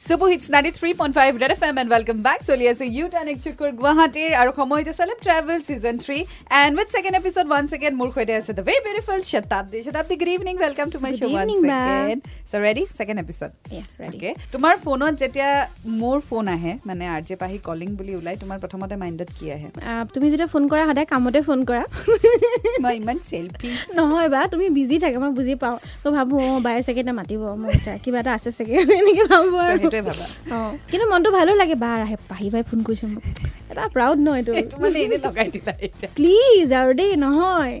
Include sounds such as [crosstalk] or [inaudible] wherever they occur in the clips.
চুবু hits ninety three point five Red F M and welcome back চলি আছে you টান একচুকুৰ গুৱাহাটীৰ আৰু সময় হৈছে celeb travel season three and with second episode one second মোৰ সৈতে আছে the very beautiful Shatabdi Shatabdi good evening welcome to my show' one. Second show' ready second episode. Okay তোমাৰ ফোনত যেতিয়া মোৰ ফোন আহে মানে আৰ জে পাহি কলিং বুলি ওলাই তোমাৰ প্ৰথমতে মাইণ্ডত কি আহে তুমি যেতিয়া ফোন কৰা সদায় কামতে ফোন কৰা মই ইমান চেল্ফি নহয় বা তুমি বিজি থাকে মই বুজি পাওঁ মই ভাবোঁ অঁ বাই চাগে এতিয়া মাতিব মোৰ কিবা এটা আছে চাগে এনেকৈ ভাবোঁ আৰু সেইটোৱে ভাবা। অঁ। কিন্তু মনটো ভালো লাগে বা আহে পাহি বাই ফোন কৰিছে মোক। এটা প্ৰাউড ন এইটো। মানে এনেই লগাই দিলা এতিয়া। প্লিজ আৰু দেই নহয়।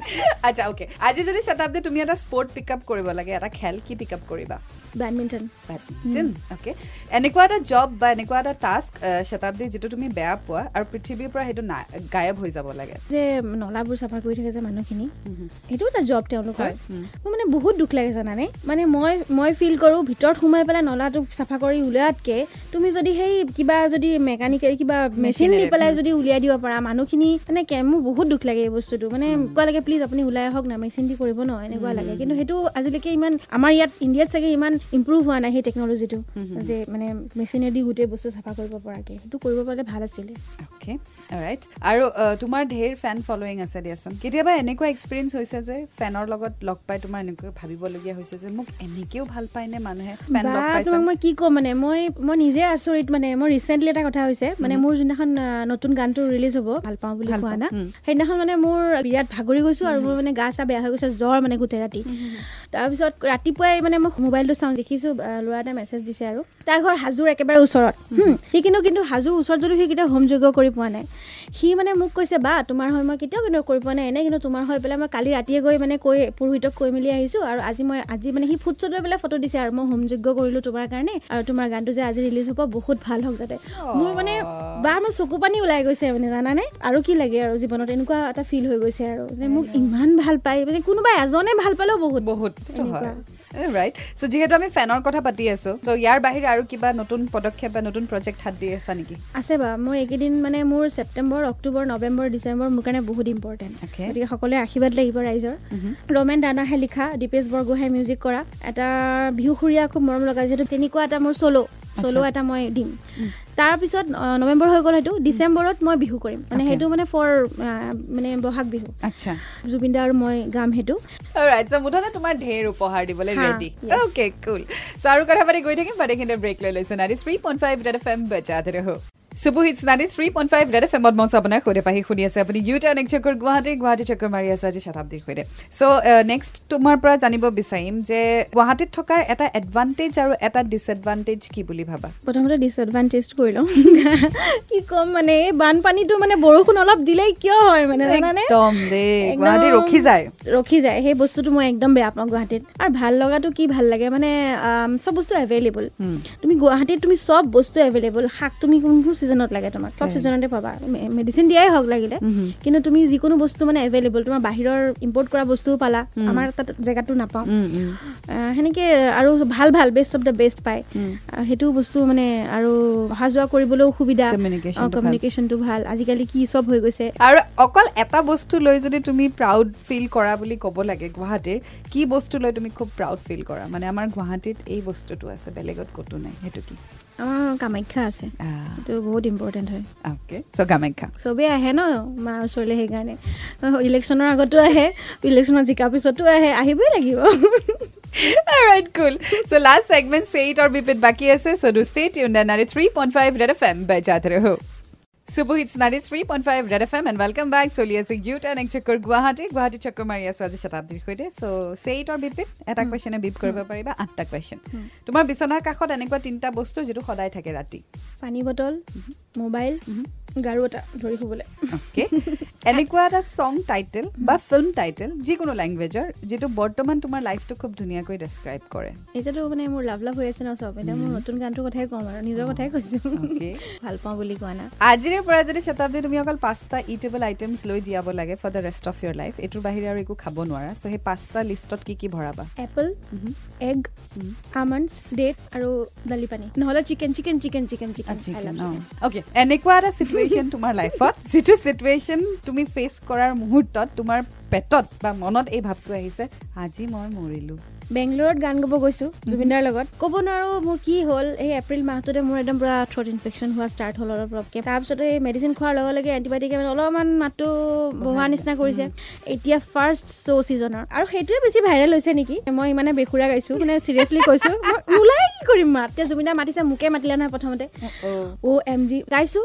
আচ্ছা অ'কে আজি যদি শতাব্দী তুমি এটা স্পৰ্ট পিক আপ কৰিব লাগে এটা খেল কি পিক আপ কৰিবা বেডমিণ্টন বেডমিণ্টন অ'কে এনেকুৱা এটা জব বা এনেকুৱা এটা টাস্ক শতাব্দী যিটো তুমি বেয়া পোৱা আৰু পৃথিৱীৰ পৰা সেইটো গায়ব হৈ যাব লাগে। যে নলাবোৰ চাফা কৰি থাকে যে মানুহখিনি সেইটো এটা জব তেওঁলোকৰ। মোৰ মানে বহুত দুখ লাগে জানানে? মানে মই মই ফিল কৰোঁ ভিতৰত সোমাই পেলাই নলাটো চাফা কৰি উলিওৱাতকৈ তুমি যদি সেই কিবা যদি মেকানিকেল কিবা মেচিন Machinery, পেলাই যদি উলিয়াই দিব পাৰা। মানুহখিনি মানে মোৰ বহুত দুখ লাগে এই বস্তুটো। মানে কোৱা লাগে প্লিজ আপুনি ওলাই আহক না মেচিন কৰিব ন? এনেকুৱা লাগে। কিন্তু সেইটো আজিলৈকে ইমান আমাৰ ইয়াত ইণ্ডিয়াত চাগে ইমান ইম্প্ৰুভ হোৱা নাই সেই টেকন'লজিটো যে মানে মেচিনেদি গোটেই বস্তু চাফা কৰিব পৰাকৈ। সেইটো কৰিব পাৰিলে ভাল আছিলে। অ'কে ৰাইট আৰু তোমাৰ ঢেৰ ফেন ফলোৱিং আছে দিয়াচোন। কেতিয়াবা এনেকুৱা এক্সপিৰিয়েঞ্চ হৈছে যে ফেনৰ লগত লগ পাই তোমাৰ এনেকৈ ভাবিবলগীয়া হৈছে যে মোক এনেকেও ভাল পায়নে মানুহে? ফেন লগ বা পাইছে? তোমাক মই কি ক'ম মানে? মই মই নিজে আচৰিত মানে। মই ৰিচেণ্টলি এটা কথা হৈছে। মানে মোৰ যোনদিনাখন নতুন গানটো ৰিলিজ হ'ব। ভাল পাওঁ বুলি কোৱা না। সেইদিনাখন মানে মোৰ বিৰাট ভাগৰি গৈছোঁ আৰু মোৰ মানে গা চা বেয়া হৈ গৈছে জ্বৰ মানে গোটেই ৰাতি। তাৰপিছত ৰাতিপুৱাই মানে মই মোবাইলটো চাওঁ দেখিছোঁ ল'ৰা এটা মেছেজ দিছে আৰু। তাৰ ঘৰ হাজোৰ একেবাৰে ওচৰত। সি কিন্তু কিন্তু হাজোৰ ওচৰত যদিও সি কেতিয়াও হোম যজ্ঞ কৰি পোৱা নাই। সি মানে মোক কৈছে বা তোমাৰ হয় মই কেতিয়াও কিন্তু কৰি পোৱা নাই। এনে কিন্তু তোমাৰ হৈ পেলাই মই কালি ৰাতিয়ে গৈ মানে কৈ পুৰোহিতক কৈ মেলি আহিছোঁ আৰু আজি মই আজি মানে সি ফুটছত লৈ পেলাই ফটো দিছে আৰু মই হোম যজ্ঞ কৰিলোঁ তোমাৰ কাৰণে আৰু তোমাৰ গানটো যে আজি ৰিলিজ হ'ব বহুত ভাল হওক যাতে। মোৰ মানে বা মোৰ চকু পানী ওলাই গৈছে মানে জানানে? আৰু কি লাগে আৰু জীৱনত এনেকুৱা এটা ফিল হৈ গৈছে আৰু যে মোক ইমান ভাল পায়। মানে কোনোবা এজনে ভাল পালেও বহুত। বহুত। ৰাইট চ' যিহেতু আমি ফেনৰ কথা পাতি আছোঁ চ' ইয়াৰ বাহিৰে আৰু কিবা নতুন পদক্ষেপ বা নতুন প্ৰজেক্ট হাত দি আছা নেকি? আছে বা মোৰ এইকেইদিন মানে মোৰ ছেপ্টেম্বৰ অক্টোবৰ নৱেম্বৰ ডিচেম্বৰ মোৰ কাৰণে বহুত ইম্পৰ্টেণ্ট. গতিকে সকলোৱে আশীৰ্বাদ লাগিব ৰাইজৰ। ৰমেন দানাহে লিখা দীপেশ বৰগোহাঁই মিউজিক কৰা। এটা বিহুসুৰীয়া খুব মৰম লগা যিহেতু তেনেকুৱা এটা মোৰ চ'ল' চ'ল' এটা মই দিম। তাৰপিছত নৱেম্বৰ হৈ গ'ল সেইটো। ডিচেম্বৰত মই বিহু কৰিম। মানে. সেইটো মানে ফৰ মানে বহাগ বিহু। আচ্ছা। জুবিন দা আৰু মই গাম সেইটো। মুঠতে তোমাৰ ঢেৰ উপহাৰ দিবলৈ ৰেডি. অ'কে কুল চ' আৰু কথা পাতি গৈ থাকিম বাট এইখিনিতে ব্ৰেক লৈ লৈছোঁ। Ninety three point five F M বজাতে ৰহ চুবু hits ninety three point five Red F এমত মঞ্চ আপোনাৰ সৈতে পাহি শুনি আছে আপুনি ইউ টাৰ্ণ এক চক্কৰ গুৱাহাটী গুৱাহাটী চক্কৰ মাৰি আছোঁ আজি শতাব্দীৰ সৈতে চ' নেক্সট তোমাৰ পৰা জানিব বিচাৰিম যে গুৱাহাটীত থকাৰ এটা এডভান্টেজ আৰু এটা ডিছএডভান্টেজ কি বুলি ভাবা প্ৰথমতে ডিছএডভান্টেজ কৰি লওঁ কি ক'ম মানে এই বানপানীটো মানে বৰষুণ অলপ দিলেই কিয় হয় মানে একদম দেই গুৱাহাটী ৰখি যায় ৰখি যায় সেই বস্তুটো মই একদম বেয়া পাওঁ গুৱাহাটীত আৰু ভাল লগাটো কি ভাল লাগে মানে চব বস্তু এভেইলেবল। তুমি গুৱাহাটীত তুমি চব বস্তু এভেইলেবল শাক তুমি কোনটো ছিজনত লাগে তোমাক। চব। ছিজনতে পাবা। মেডিচিন দিয়াই হওক লাগিলে। কিন্তু তুমি যিকোনো বস্তু মানে এভেইলেবল তোমাৰ বাহিৰৰ ইম্পৰ্ট কৰা বস্তুও পালা। আমাৰ তাত জেগাটো নাপাওঁ। সেনেকে আৰু ভাল ভাল বেষ্ট অফ দ্য বেষ্ট পায়। সেইটো বস্তু মানে আৰু অহা যোৱা কৰিবলৈও সুবিধা। কমিউনিকেশ্যনটো ভাল। আজিকালি কি চব হৈ গৈছে। আৰু অকল এটা বস্তু লৈ যদি তুমি প্ৰাউড ফিল কৰা বুলি ক'ব লাগে গুৱাহাটীৰ কি বস্তু লৈ তুমি খুব প্ৰাউড ফিল কৰা? মানে আমাৰ গুৱাহাটীত এই বস্তুটো আছে বেলেগত ক'তো নাই। সেইটো কি? আমাৰ কামাখ্যা আছে। সেইটো বহুত ইম্পৰ্টেণ্ট হয়। Okay so' Kamakhya. চবেই আহে ন মাৰ ওচৰলৈ সেইকাৰণে। ইলেকশ্যনৰ আগতো আহে ইলেকশ্যনত জিকাৰ পিছতো আহে আহিবই লাগিব। Right cool so' last segment say it আৰু বিপিত বাকী আছে। So' do stay tune ninety three point five Red F M বজাতে ৰহো চুবু hits ninety three point five Red F M and welcome back চলি আছে ইউ টেন এক চক্কৰ গুৱাহাটী গুৱাহাটী চক্কৰ মাৰি আছোঁ আজি শতাব্দীৰ সৈতে চ' চেইট আৰু বিপিত এটা কুৱেশ্যনে বিপ কৰিব পাৰিবা আঠটা কুৱেশ্যন তোমাৰ বিচনাৰ কাষত এনেকুৱা তিনিটা বস্তু যিটো সদায় থাকে ৰাতি। পানী বটল মোবাইল গাৰু এটা ধৰি শুবলৈ। অ'কে [laughs] এনেকুৱা এটা ছং টাইটেল বা ফিল্ম টাইটেল যিকোনো লেংগুৱেজৰ যিটো বৰ্তমান তোমাৰ লাইফটো খুব ধুনীয়াকৈ ডেছক্ৰাইব কৰে। এতিয়াতো মানে মোৰ লাভ লাভ হৈ আছে ন চব এতিয়া মোৰ নতুন গানটোৰ কথাই ক'ম আৰু নিজৰ কথাই কৈছোঁ. ভাল পাওঁ বুলি কোৱা না। আজিৰে পৰা যদি শতাব্দী তুমি অকল পাঁচটা ইটেবল আইটেমছ লৈ জীয়াব লাগে for the rest of your life এইটোৰ বাহিৰে আৰু একো খাব নোৱাৰা। চ' সেই পাঁচটা লিষ্টত কি কি ভৰাবা? এপল এগ আমণ্ডছ ডেট আৰু দালি পানী নহ'লে chicken chicken chicken chicken chicken okay এনেকুৱা এটা চিটুৱেশ্যন তোমাৰ লাইফত যিটো চিটুৱেশ্যন তুমি ফেচ কৰাৰ মুহূৰ্তত তোমাৰ পেটত বা মনত এই ভাৱটো আহিছে আজি মই মৰিলোঁ। বেংগলোৰত গান গাব গৈছোঁ জুবিনদাৰ লগত। ক'ব নোৱাৰোঁ মোৰ কি হ'ল এই এপ্ৰিল মাহটোতে মোৰ একদম পূৰা থ্ৰট ইনফেকশ্যন হোৱা ষ্টাৰ্ট হ'ল অলপ অলপকৈ। তাৰপিছতে এই মেডিচিন খোৱাৰ লগে লগে এণ্টিবায়'টিকে মানে অলপমান মাতটো বহোৱা নিচিনা কৰিছে। এতিয়া ফাৰ্ষ্ট শ্ব' ছিজনৰ আৰু সেইটোৱে বেছি ভাইৰেল হৈছে নেকি? মই ইমানে বেসুৰা গাইছোঁ মানে চিৰিয়াছলি কৈছোঁ। নোলাই কি কৰিম মাত? এতিয়া জুবিনদা মাতিছে মোকে মাতিলে নহয় প্ৰথমতে। অ' এম জি গাইছোঁ।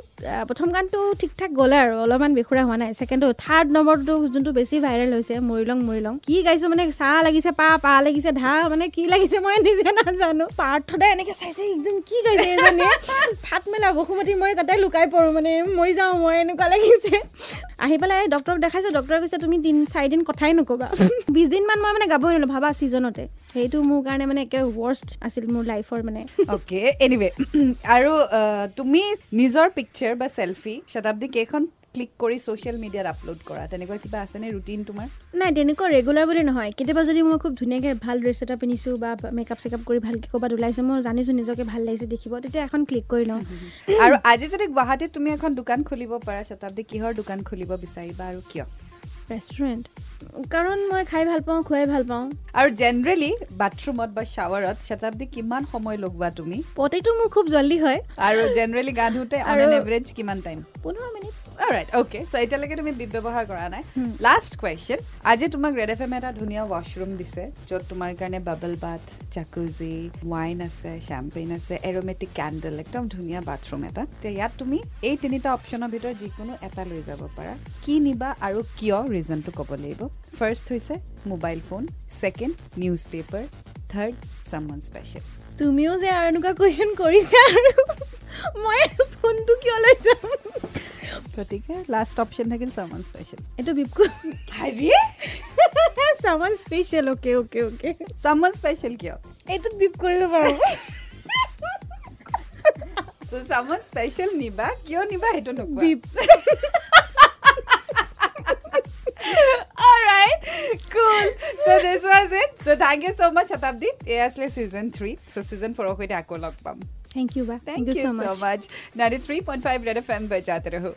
প্ৰথম গানটো ঠিক ঠাক গ'লে আৰু অলপমান বেসুৰা হোৱা নাই। ছেকেণ্ডটো থাৰ্ড নম্বৰটো যোনটো বেছি ভাইৰেল হৈছে মৰিলং মৰিলং কি গাইছোঁ মানে চাহ লাগিছে পা পা লাগিছে ধা মানে কি লাগিছে মই নিজে নাজানো। পাৰ্থতে এনেকৈ চাইছে একদম কি গাইছে এজনীয়ে? ফাট মেলা বসুমতী মই তাতে লুকাই পৰোঁ মানে মৰি যাওঁ মই এনেকুৱা লাগিছে। আহি পেলাই ডক্টৰক দেখাইছোঁ ডক্টৰে কৈছে তুমি তিনি চাৰিদিন কথাই নক'বা। বিছ দিনমান মই মানে গাবই নোৱাৰিলোঁ ভাবা ছিজনতে। সেইটো মোৰ কাৰণে মানে একে ৱৰ্ষ্ট আছিল মোৰ লাইফৰ মানে। অ'কে এনিৱে আৰু তুমি নিজৰ পিকচাৰ বা চেলফি শতাব্দী কেইখন ক্লিক কৰি ছ'চিয়েল মিডিয়াত আপলোড কৰা? তেনেকুৱা কিবা আছেনে ৰুটিন তোমাৰ? নাই তেনেকুৱা ৰেগুলাৰ বুলি নহয়। কেতিয়াবা যদি মই খুব ধুনীয়াকৈ ভাল ড্ৰেছ এটা পিন্ধিছোঁ বা মেকআপ চেকআপ কৰি ভালকৈ ক'ৰবাত ওলাইছোঁ মই জানিছোঁ নিজকে ভাল লাগিছে দেখিব তেতিয়া এখন ক্লিক কৰি লওঁ। [laughs] আৰু আজি যদি গুৱাহাটীত তুমি এখন দোকান খুলিব পাৰা শতাব্দী কিহৰ দোকান খুলিব বিচাৰিবা আৰু কিয়? ৰেষ্টুৰেণ্ট কাৰণ মই খাই ভাল পাওঁ খুৱাই ভাল পাওঁ। আৰু জেনেৰেলি বাথৰুমত বা শ্বাৱাৰত শতাব্দী কিমান সময় লগোৱা তুমি? পটেটো মোৰ খুব জল্দি হয়। আৰু জেনেৰেলি গা ধুওঁতে এন এভাৰেজ কিমান টাইম পোন্ধৰ মিনিট। ৰাইট অ'কে চ' এতিয়ালৈকে তুমি বিপ ব্যৱহাৰ কৰা নাই। লাষ্ট কুৱেশ্যন আজি তোমাক ৰেড এফ এম এটা ধুনীয়া দিছে য'ত তোমাৰ কাৰণে বাবল বাথ জাকুজি ৱাইন আছে শ্বেম্পেইন আছে এৰমেটিক কেণ্ডেল একদম ধুনীয়া বাথৰুম এটা। এতিয়া ইয়াত তুমি এই তিনিটা অপশ্যনৰ ভিতৰত যিকোনো এটা লৈ যাব পাৰা। কি নিবা আৰু কিয় ৰিজনটো ক'ব লাগিব। ফাৰ্ষ্ট হৈছে mobile phone second newspaper third ছামন special তুমিও যে আৰু এনেকুৱা কুৱেশ্যন কৰিছা আৰু মই আৰু ফোনটো কিয় লৈ যাম? গতিকে লাষ্ট অপশ্যন থাকিল ছামন স্পেচিয়েল এইটো বিপ হেৰি চামান স্পেচিয়েল অ'কে অ'কে অ'কে ছামন স্পেচিয়েল কিয়? এইটোত বিপ কৰিব পাৰোঁ। Someone special নিবা কিয় নিবা সেইটো নোকোৱা? থেংক ইউ চ' মাছ শতাব্দী এয়া আছিলে ছিজন থ্ৰী চ' ছিজন ফ'ৰৰ সৈতে আকৌ লগ পাম thank you thank you so' much ninety three point five red F M বজাত ৰহো